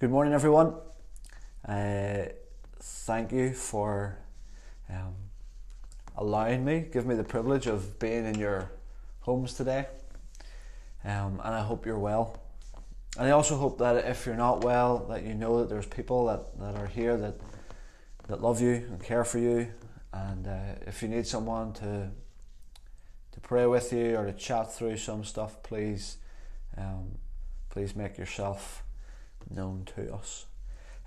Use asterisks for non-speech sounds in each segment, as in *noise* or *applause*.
Good morning, everyone. Uh, thank you for um, allowing me, give me the privilege of being in your homes today. Um, and I hope you're well. And I also hope that if you're not well, that you know that there's people that, that are here that that love you and care for you. And uh, if you need someone to to pray with you or to chat through some stuff, please um, please make yourself known to us.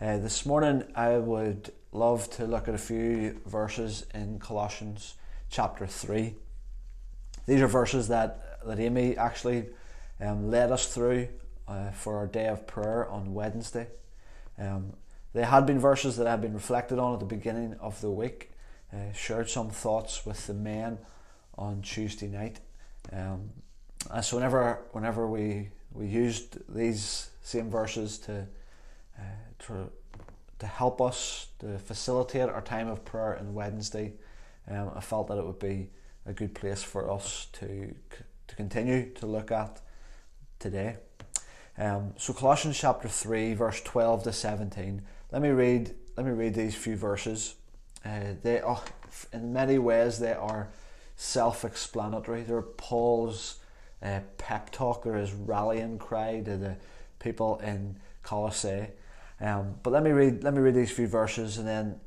Uh, this morning, I would love to look at a few verses in Colossians chapter 3. These are verses that, that Amy actually um, led us through uh, for our day of prayer on Wednesday. Um, they had been verses that I had been reflected on at the beginning of the week, uh, shared some thoughts with the men on Tuesday night. Um, and so whenever whenever we we used these same verses to uh, to to help us to facilitate our time of prayer on Wednesday, um, I felt that it would be a good place for us to to continue to look at today. Um, so Colossians chapter three, verse twelve to seventeen. Let me read. Let me read these few verses. Uh, they are, in many ways, they are self-explanatory. They're Paul's uh, pep talk or his rallying cry to the people in Colossae. Um, but let me read let me read these few verses and then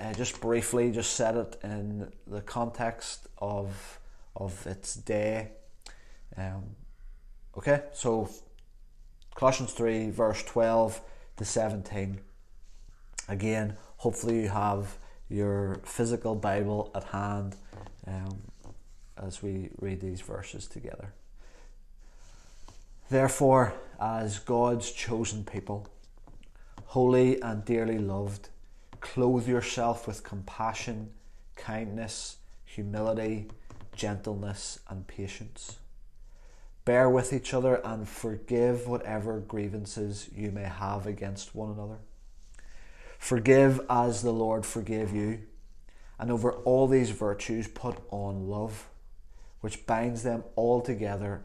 uh, just briefly just set it in the context of of its day. Um, okay, so Colossians three verse twelve to seventeen. Again, hopefully you have your physical Bible at hand um, as we read these verses together. Therefore, as God's chosen people, holy and dearly loved, clothe yourself with compassion, kindness, humility, gentleness, and patience. Bear with each other and forgive whatever grievances you may have against one another. Forgive as the Lord forgave you, and over all these virtues put on love, which binds them all together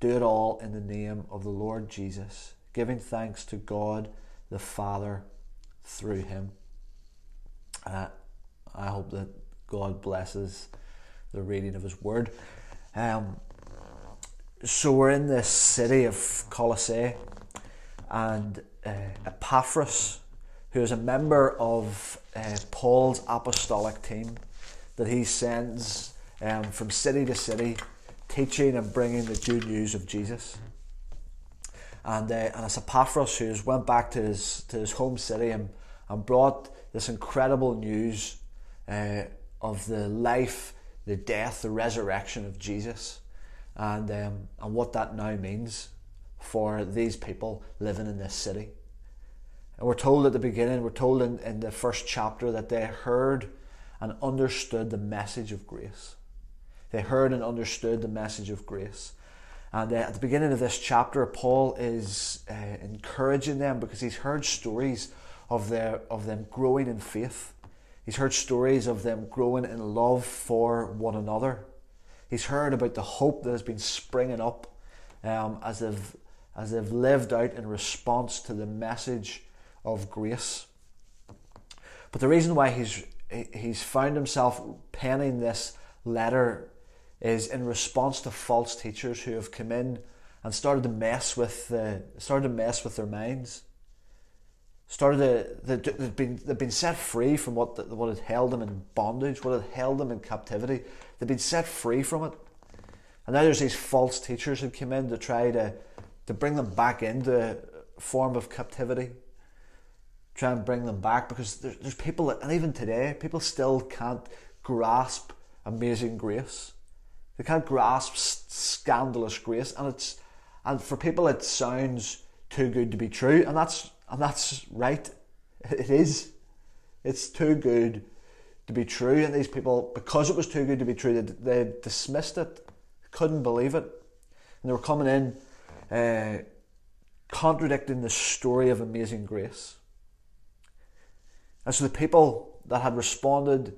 do it all in the name of the Lord Jesus, giving thanks to God the Father through him. Uh, I hope that God blesses the reading of his word. Um, so we're in this city of Colossae, and uh, Epaphras, who is a member of uh, Paul's apostolic team that he sends um, from city to city, teaching and bringing the good news of Jesus. And, uh, and it's Epaphras who went back to his, to his home city and, and brought this incredible news uh, of the life, the death, the resurrection of Jesus, and, um, and what that now means for these people living in this city. And we're told at the beginning, we're told in, in the first chapter that they heard and understood the message of grace. They heard and understood the message of grace. And uh, at the beginning of this chapter, Paul is uh, encouraging them because he's heard stories of, their, of them growing in faith. He's heard stories of them growing in love for one another. He's heard about the hope that has been springing up um, as, they've, as they've lived out in response to the message of grace. But the reason why he's he's found himself penning this letter is in response to false teachers who have come in and started to mess with the, started to mess with their minds. Started to, they've been they've been set free from what what had held them in bondage, what had held them in captivity. They've been set free from it, and now there's these false teachers who come in to try to to bring them back into a form of captivity try and bring them back because there's, there's people, that, and even today, people still can't grasp amazing grace. They can't grasp scandalous grace, and it's and for people it sounds too good to be true, and that's and that's right. *laughs* It is. It's too good to be true. And these people, because it was too good to be true, they, they dismissed it, couldn't believe it. And they were coming in uh, contradicting the story of amazing grace. And so the people that had responded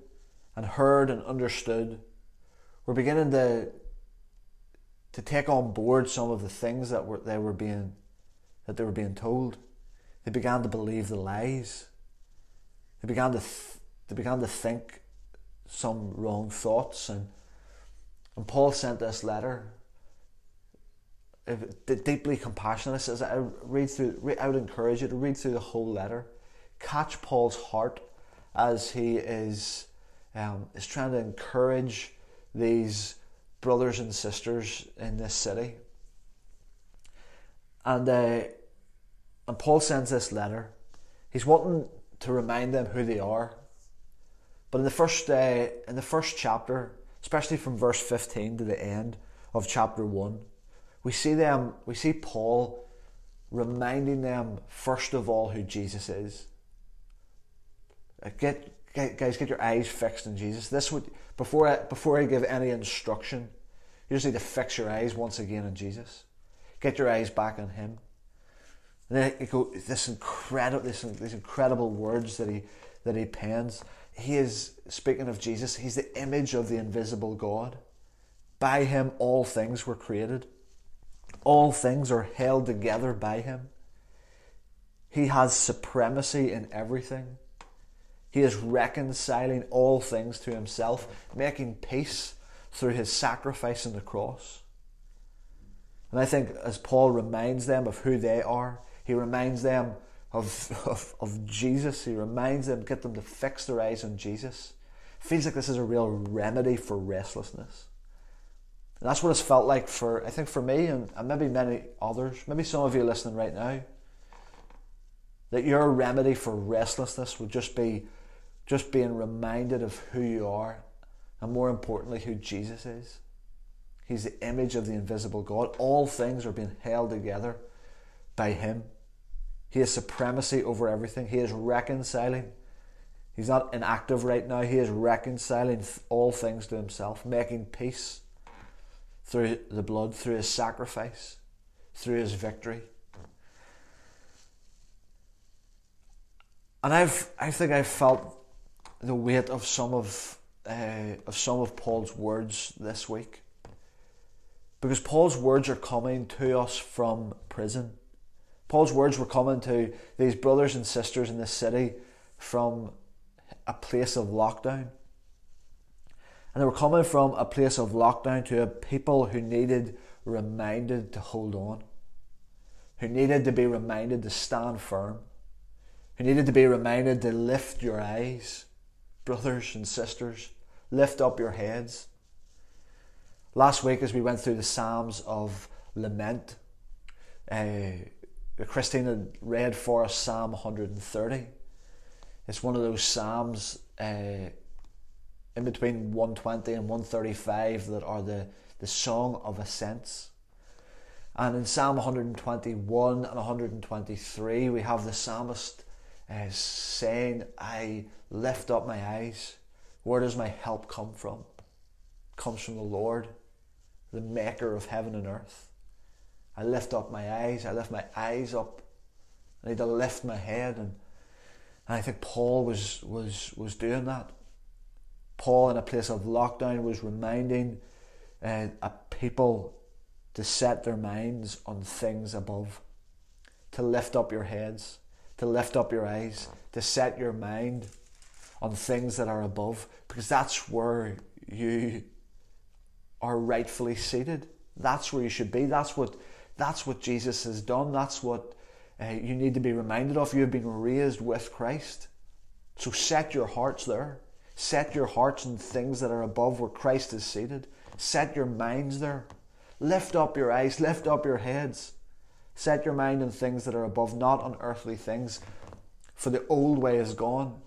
and heard and understood were beginning to to take on board some of the things that were they were being that they were being told. They began to believe the lies. They began to th- they began to think some wrong thoughts and and Paul sent this letter deeply compassionate. Says I read through I would encourage you to read through the whole letter. Catch Paul's heart as he is um, is trying to encourage these brothers and sisters in this city. And uh, and Paul sends this letter. He's wanting to remind them who they are. But in the first uh, in the first chapter, especially from verse fifteen to the end of chapter one, we see them. We see Paul reminding them first of all who Jesus is. Get guys, get your eyes fixed on Jesus. This would before I, before I give any instruction, you just need to fix your eyes once again on Jesus. Get your eyes back on Him. And then it go this incredible, this, these incredible words that he that he pens. He is speaking of Jesus. He's the image of the invisible God. By Him, all things were created. All things are held together by Him. He has supremacy in everything. He is reconciling all things to himself, making peace through his sacrifice on the cross. And I think as Paul reminds them of who they are, he reminds them of, *laughs* of, of Jesus, he reminds them, get them to fix their eyes on Jesus. feels like this is a real remedy for restlessness. And that's what it's felt like for, I think, for me and, and maybe many others, maybe some of you listening right now. That your remedy for restlessness would just be just being reminded of who you are and more importantly, who Jesus is. He's the image of the invisible God. All things are being held together by Him. He has supremacy over everything. He is reconciling. He's not inactive right now. He is reconciling all things to Himself, making peace through the blood, through His sacrifice, through His victory. And I've, I think I've felt the weight of some of uh, of some of Paul's words this week. Because Paul's words are coming to us from prison. Paul's words were coming to these brothers and sisters in the city from a place of lockdown. And they were coming from a place of lockdown to a people who needed reminded to hold on, who needed to be reminded to stand firm, who needed to be reminded to lift your eyes brothers and sisters, lift up your heads. Last week, as we went through the Psalms of Lament, uh, Christina read for us Psalm 130. It's one of those Psalms uh, in between 120 and 135 that are the, the Song of Ascents. And in Psalm 121 and 123, we have the psalmist uh, saying, I lift up my eyes. Where does my help come from? It comes from the Lord, the maker of heaven and earth. I lift up my eyes, I lift my eyes up. I need to lift my head and, and I think Paul was was was doing that. Paul in a place of lockdown was reminding uh, a people to set their minds on things above, to lift up your heads, to lift up your eyes, to set your mind on things that are above, because that's where you are rightfully seated. That's where you should be. That's what that's what Jesus has done. That's what uh, you need to be reminded of. You have been raised with Christ. So set your hearts there. Set your hearts on things that are above where Christ is seated. Set your minds there. Lift up your eyes, lift up your heads. Set your mind on things that are above, not on earthly things. For the old way is gone.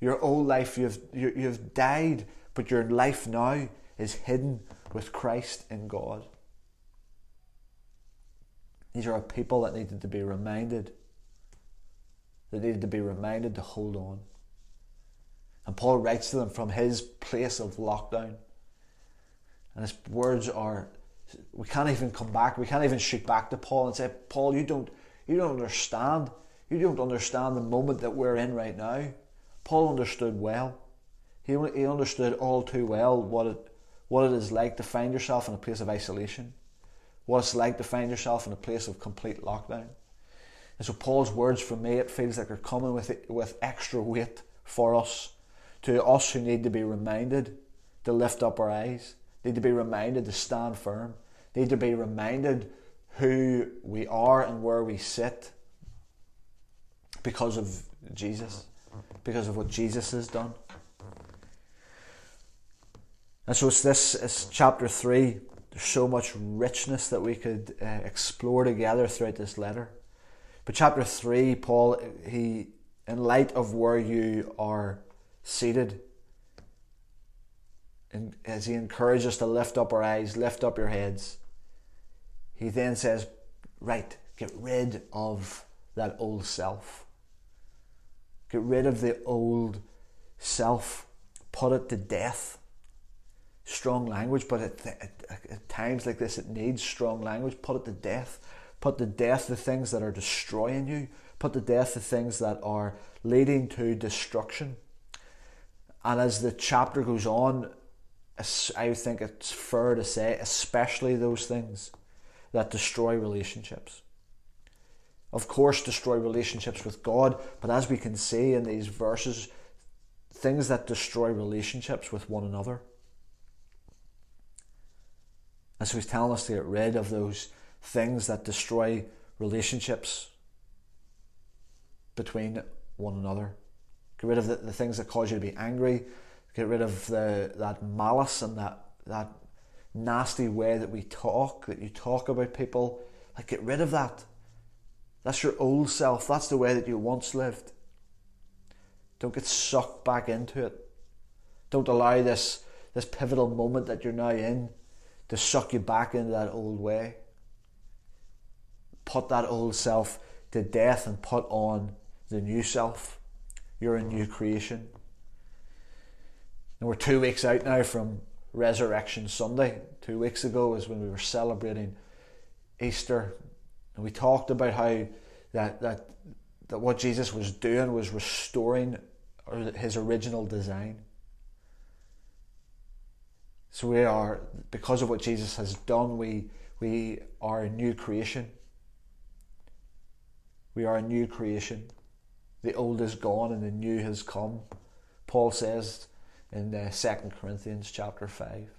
Your old life, you've, you, you've died, but your life now is hidden with Christ in God. These are a people that needed to be reminded They needed to be reminded to hold on. And Paul writes to them from his place of lockdown. And his words are we can't even come back, we can't even shoot back to Paul and say, Paul, you don't you don't understand. You don't understand the moment that we're in right now. Paul understood well. He, he understood all too well what it, what it is like to find yourself in a place of isolation, what it's like to find yourself in a place of complete lockdown. And so Paul's words for me, it feels like they're coming with, it, with extra weight for us, to us who need to be reminded to lift up our eyes, need to be reminded to stand firm, need to be reminded who we are and where we sit because of Jesus, because of what Jesus has done. And so it's this it's chapter 3. There's so much richness that we could uh, explore together throughout this letter. But chapter 3, Paul, he, in light of where you are seated, and as he encourages us to lift up our eyes, lift up your heads, he then says, Right, get rid of that old self. Get rid of the old self. Put it to death. Strong language, but at, at, at times like this, it needs strong language. Put it to death. Put to death the things that are destroying you. Put to death the things that are leading to destruction. And as the chapter goes on, I think it's fair to say, especially those things that destroy relationships of course, destroy relationships with God, but as we can see in these verses, things that destroy relationships with one another. And so he's telling us to get rid of those things that destroy relationships between one another. Get rid of the, the things that cause you to be angry. Get rid of the, that malice and that, that nasty way that we talk, that you talk about people. Like, get rid of that. That's your old self. That's the way that you once lived. Don't get sucked back into it. Don't allow this, this pivotal moment that you're now in to suck you back into that old way. Put that old self to death and put on the new self. You're a new creation. And we're two weeks out now from Resurrection Sunday. Two weeks ago is when we were celebrating Easter, and we talked about how that that that what Jesus was doing was restoring his original design. So we are because of what Jesus has done, we we are a new creation. We are a new creation. The old is gone and the new has come. Paul says in uh, 2 Corinthians chapter 5.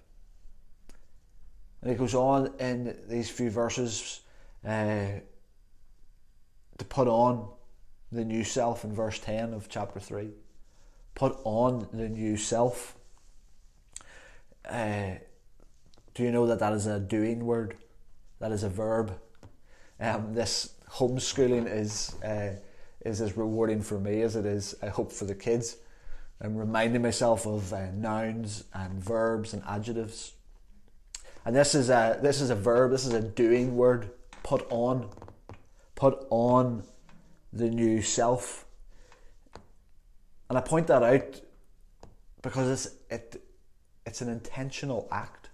And he goes on in these few verses uh, to put on the new self in verse 10 of chapter 3. Put on the new self. Uh, do you know that that is a doing word? That is a verb. Um, this homeschooling is uh, is as rewarding for me as it is, I hope, for the kids. I'm reminding myself of uh, nouns and verbs and adjectives. And this is a this is a verb. This is a doing word put on. Put on the new self. And I point that out because it's it it's an intentional act.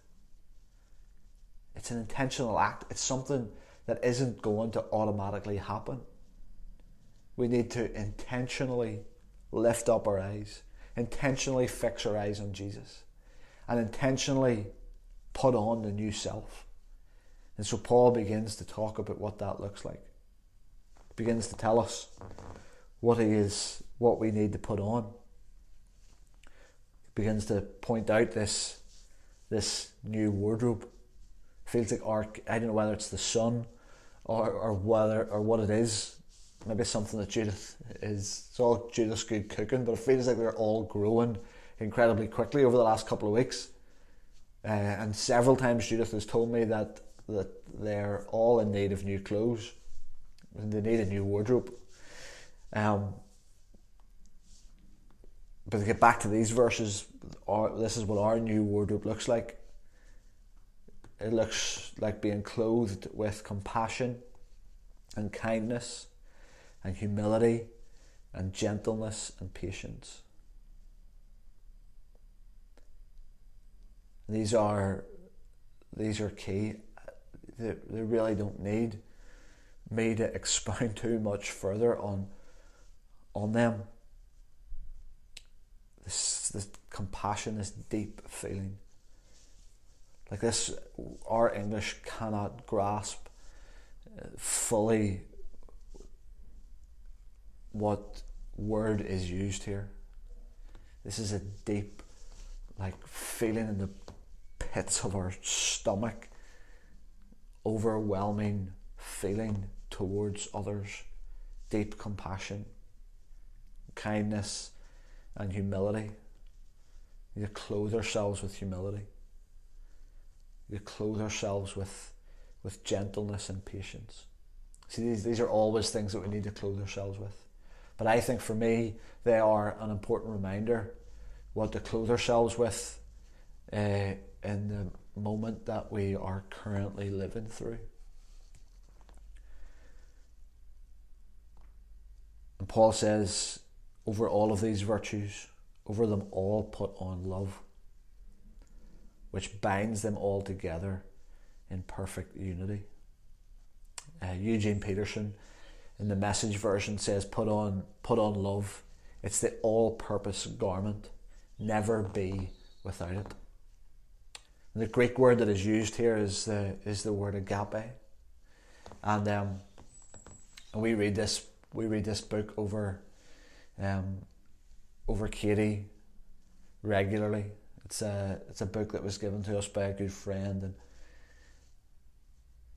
It's an intentional act. It's something that isn't going to automatically happen. We need to intentionally lift up our eyes, intentionally fix our eyes on Jesus, and intentionally put on the new self. And so Paul begins to talk about what that looks like. Begins to tell us what he is, what we need to put on. Begins to point out this this new wardrobe. Feels like our I don't know whether it's the sun or, or whether or what it is. Maybe something that Judith is it's all Judith's good cooking, but it feels like they're all growing incredibly quickly over the last couple of weeks. Uh, and several times Judith has told me that that they're all in need of new clothes they need a new wardrobe. Um, but to get back to these verses, our, this is what our new wardrobe looks like. It looks like being clothed with compassion and kindness and humility and gentleness and patience. These are these are key. They, they really don't need me to *laughs* expound too much further on on them. This, this compassion, this deep feeling. Like this, our English cannot grasp uh, fully what word is used here. This is a deep, like, feeling in the pits of our stomach, overwhelming feeling towards others, deep compassion, kindness, and humility. To clothe ourselves with humility. To clothe ourselves with, with gentleness and patience. See, these, these are always things that we need to clothe ourselves with. But I think for me, they are an important reminder what to clothe ourselves with uh, in the moment that we are currently living through. And Paul says, over all of these virtues, over them all put on love, which binds them all together in perfect unity. Uh, Eugene Peterson in the message version says put on put on love. It's the all-purpose garment. Never be without it. And the Greek word that is used here is the is the word agape. And um, and we read this we read this book over um, over Katie regularly. It's a it's a book that was given to us by a good friend, and,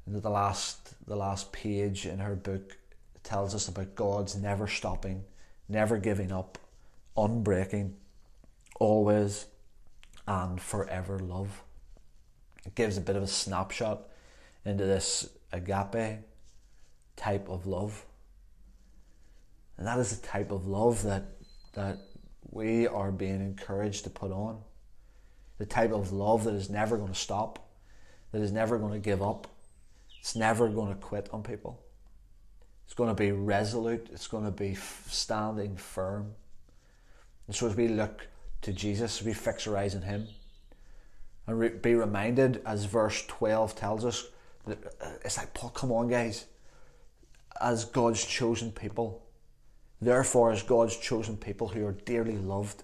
and the last the last page in her book tells us about God's never stopping, never giving up, unbreaking, always and forever love. It gives a bit of a snapshot into this agape type of love. And that is the type of love that that we are being encouraged to put on. The type of love that is never going to stop, that is never going to give up, it's never going to quit on people. It's going to be resolute, it's going to be standing firm. And so as we look to Jesus, we fix our eyes on Him, and re- be reminded, as verse 12 tells us, that uh, it's like, Paul, come on, guys. As God's chosen people, Therefore, as God's chosen people who are dearly loved,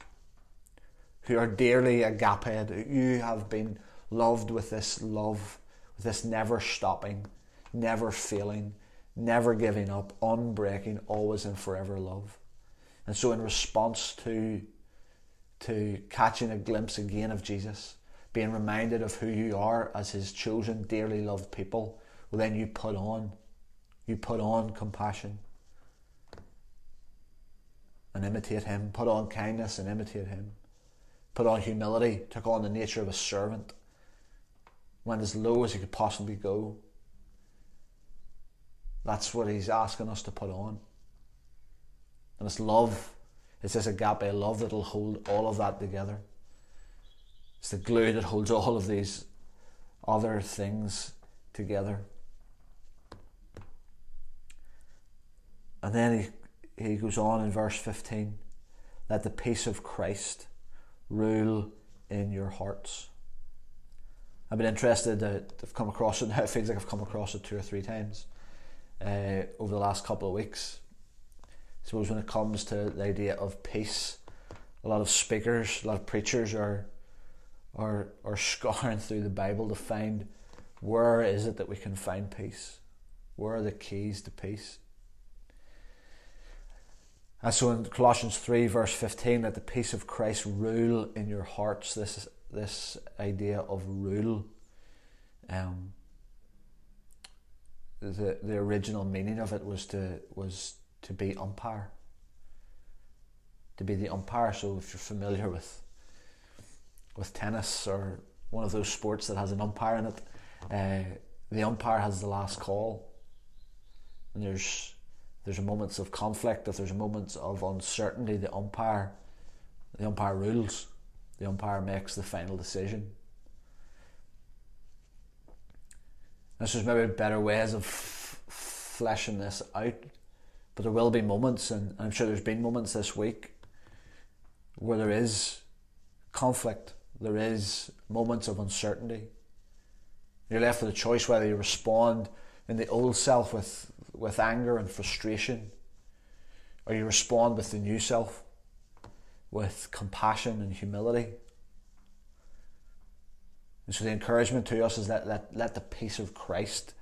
who are dearly agaped, you have been loved with this love, with this never stopping, never failing, never giving up, unbreaking, always and forever love. And so, in response to, to catching a glimpse again of Jesus, being reminded of who you are as His chosen, dearly loved people, well, then you put on, you put on compassion and imitate him, put on kindness and imitate him, put on humility, took on the nature of a servant, went as low as he could possibly go. That's what he's asking us to put on. And it's love, it's this agape love that'll hold all of that together. It's the glue that holds all of these other things together. And then he he goes on in verse 15 let the peace of Christ rule in your hearts. I've been interested I've come across it now. It feels like I've come across it two or three times uh, over the last couple of weeks. I suppose when it comes to the idea of peace, a lot of speakers, a lot of preachers are are are *laughs* scouring through the Bible to find where is it that we can find peace? Where are the keys to peace? And so in Colossians 3, verse 15, let the peace of Christ rule in your hearts. This, this idea of rule. Um, the, the original meaning of it was to, was to be umpire. To be the umpire. So if you're familiar with, with tennis or one of those sports that has an umpire in it, uh, the umpire has the last call. And there's there's moments of conflict, if there's moments of uncertainty, the umpire, the umpire rules. The umpire makes the final decision. This is maybe better ways of f- fleshing this out, But there will be moments, and I'm sure there's been moments this week where there is conflict, there is moments of uncertainty. You're left with a choice whether you respond in the old self with, with anger and frustration, or you respond with the new self with compassion and humility. And so the encouragement to us is that let, let the peace of Christ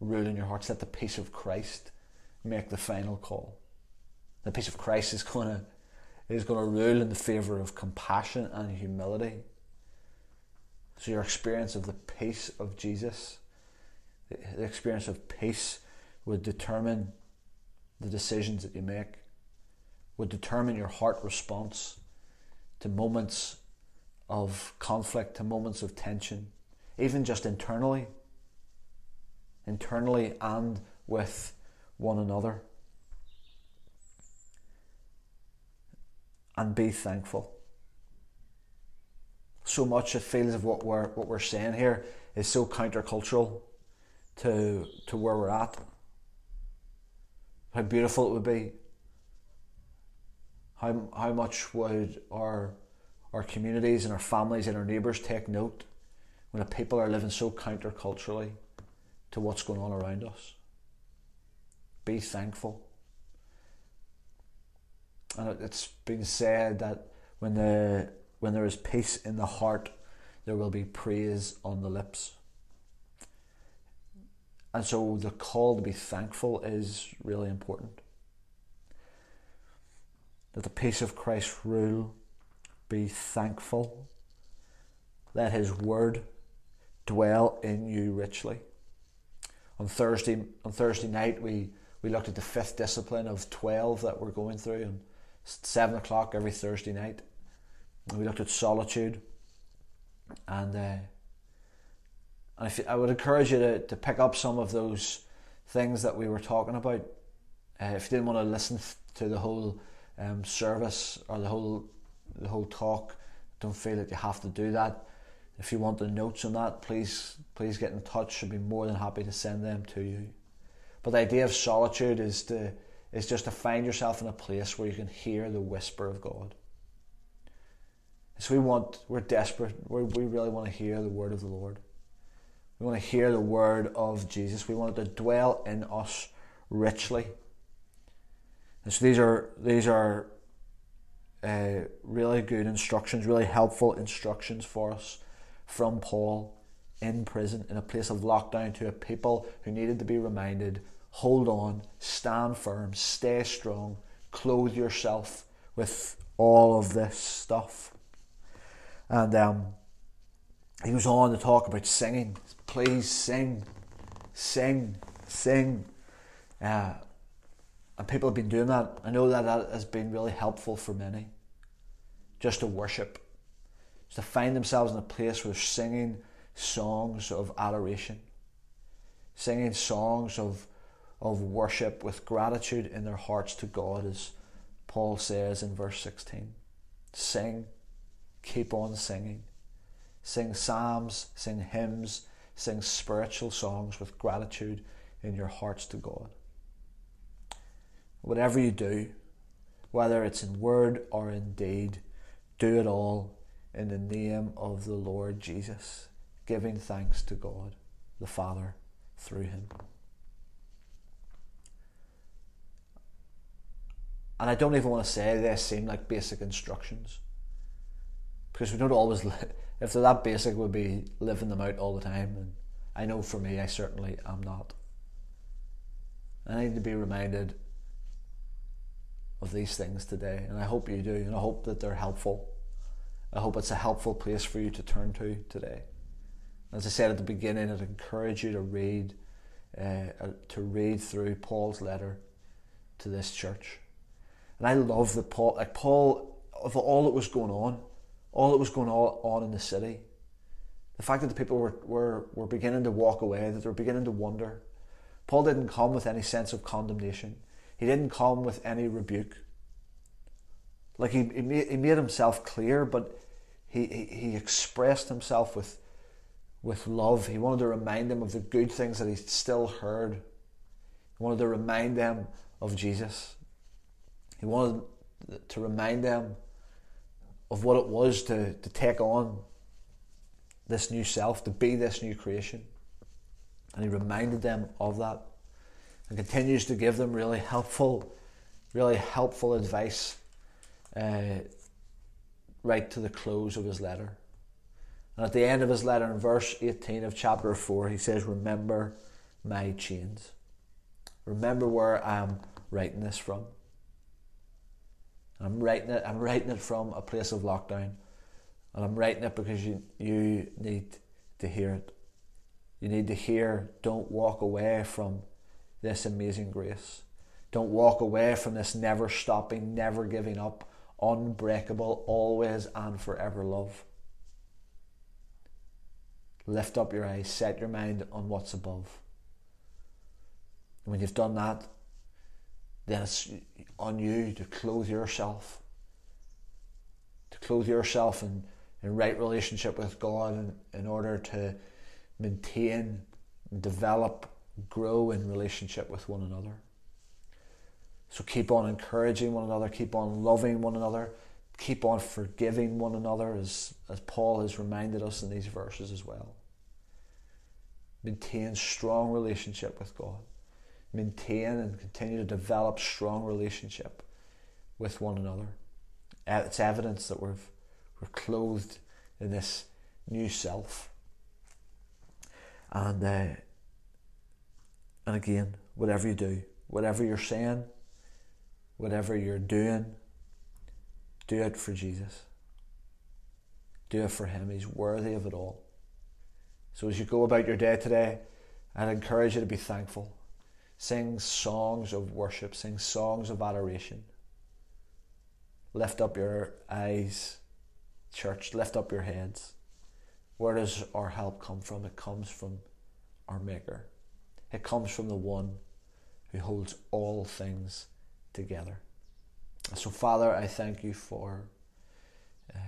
rule in your hearts. Let the peace of Christ make the final call. The peace of Christ is going to is going to rule in the favour of compassion and humility. So your experience of the peace of Jesus, the experience of peace would determine the decisions that you make, would determine your heart response to moments of conflict, to moments of tension, even just internally, internally and with one another. And be thankful. So much it feels of what we're what we're saying here is so countercultural to to where we're at. How beautiful it would be. How how much would our our communities and our families and our neighbours take note when the people are living so counterculturally to what's going on around us. Be thankful. And it's been said that when the when there is peace in the heart, there will be praise on the lips. And so the call to be thankful is really important. That the peace of Christ rule be thankful. Let His word dwell in you richly. On Thursday, on Thursday night, we, we looked at the fifth discipline of 12 that we're going through, and 7 o'clock every Thursday night. And we looked at solitude. And, uh, and if, I would encourage you to, to pick up some of those things that we were talking about. Uh, if you didn't want to listen to the whole um, service or the whole the whole talk. Don't feel that you have to do that. If you want the notes on that, please please get in touch. I'd be more than happy to send them to you. But the idea of solitude is to is just to find yourself in a place where you can hear the whisper of God. So we want we're desperate. we we really want to hear the word of the Lord. We want to hear the word of Jesus. We want it to dwell in us richly. And so these are these are uh, really good instructions, really helpful instructions for us from Paul in prison, in a place of lockdown, to a people who needed to be reminded hold on, stand firm, stay strong, clothe yourself with all of this stuff. And um, he goes on to talk about singing. Please sing, sing, sing. Uh, and people have been doing that. I know that that has been really helpful for many. Just to worship, just to find themselves in a place where they're singing songs of adoration, singing songs of, of worship with gratitude in their hearts to God, as Paul says in verse 16. Sing, keep on singing. Sing psalms, sing hymns, sing spiritual songs with gratitude in your hearts to God. Whatever you do, whether it's in word or in deed, do it all in the name of the Lord Jesus, giving thanks to God the Father through him. And I don't even want to say they seem like basic instructions. Because we don't always, *laughs* if they're that basic, we'd be living them out all the time. And I know for me, I certainly am not. I need to be reminded of these things today, and I hope you do, and I hope that they're helpful. I hope it's a helpful place for you to turn to today. As I said at the beginning, I'd encourage you to read, uh, uh, to read through Paul's letter to this church. And I love that Paul, like Paul, of all that was going on, all that was going on in the city, the fact that the people were, were, were beginning to walk away, that they were beginning to wonder. Paul didn't come with any sense of condemnation. He didn't come with any rebuke. Like he, he, made, himself clear, but he, he, he expressed himself with, with love. He wanted to remind them of the good things that he still heard. He wanted to remind them of Jesus. He wanted to remind them of what it was to, to take on this new self, to be this new creation. And he reminded them of that and continues to give them really helpful, really helpful advice uh, right to the close of his letter. And at the end of his letter, in verse 18 of chapter 4, he says, Remember my chains. Remember where I'm writing this from. I'm writing it, I'm writing it from a place of lockdown. And I'm writing it because you, you need to hear it. You need to hear, don't walk away from this amazing grace. Don't walk away from this never stopping, never giving up, unbreakable, always and forever love. Lift up your eyes, set your mind on what's above. And when you've done that, then it's on you to clothe yourself, to clothe yourself in, in right relationship with God in, in order to maintain, develop, grow in relationship with one another. So keep on encouraging one another, keep on loving one another, keep on forgiving one another, as, as Paul has reminded us in these verses as well. Maintain strong relationship with God. Maintain and continue to develop strong relationship with one another. It's evidence that we've, we're clothed in this new self. And uh, and again, whatever you do, whatever you're saying, whatever you're doing, do it for Jesus. Do it for Him. He's worthy of it all. So as you go about your day today, I'd encourage you to be thankful. Sing songs of worship, sing songs of adoration. Lift up your eyes, church, lift up your heads. Where does our help come from? It comes from our Maker. It comes from the one who holds all things together. So, Father, I thank you for, uh,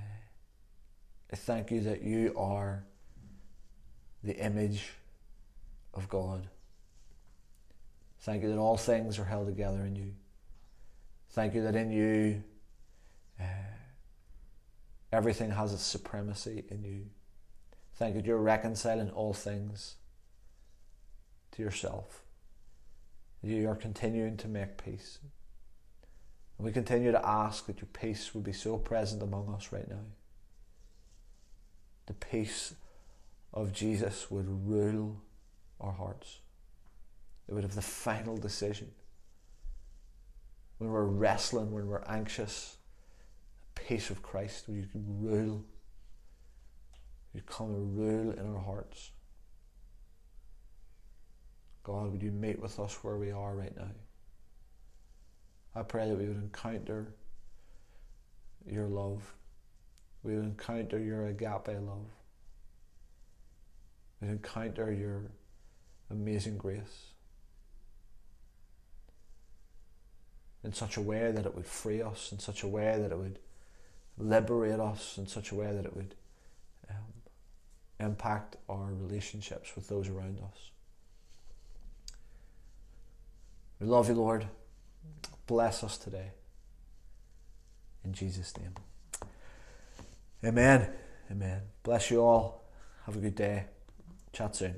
I thank you that you are the image of God. Thank you that all things are held together in you. Thank you that in you uh, everything has its supremacy in you. Thank you that you're reconciling all things to yourself. You are continuing to make peace. And we continue to ask that your peace would be so present among us right now. The peace of Jesus would rule our hearts. It would have the final decision. When we're wrestling, when we're anxious, the peace of Christ, would rule. You come and rule in our hearts. God, would you meet with us where we are right now? I pray that we would encounter your love. We would encounter your agape love. We would encounter your amazing grace in such a way that it would free us, in such a way that it would liberate us, in such a way that it would um, impact our relationships with those around us. We love you, Lord. Bless us today. In Jesus' name. Amen. Amen. Bless you all. Have a good day. Chat soon.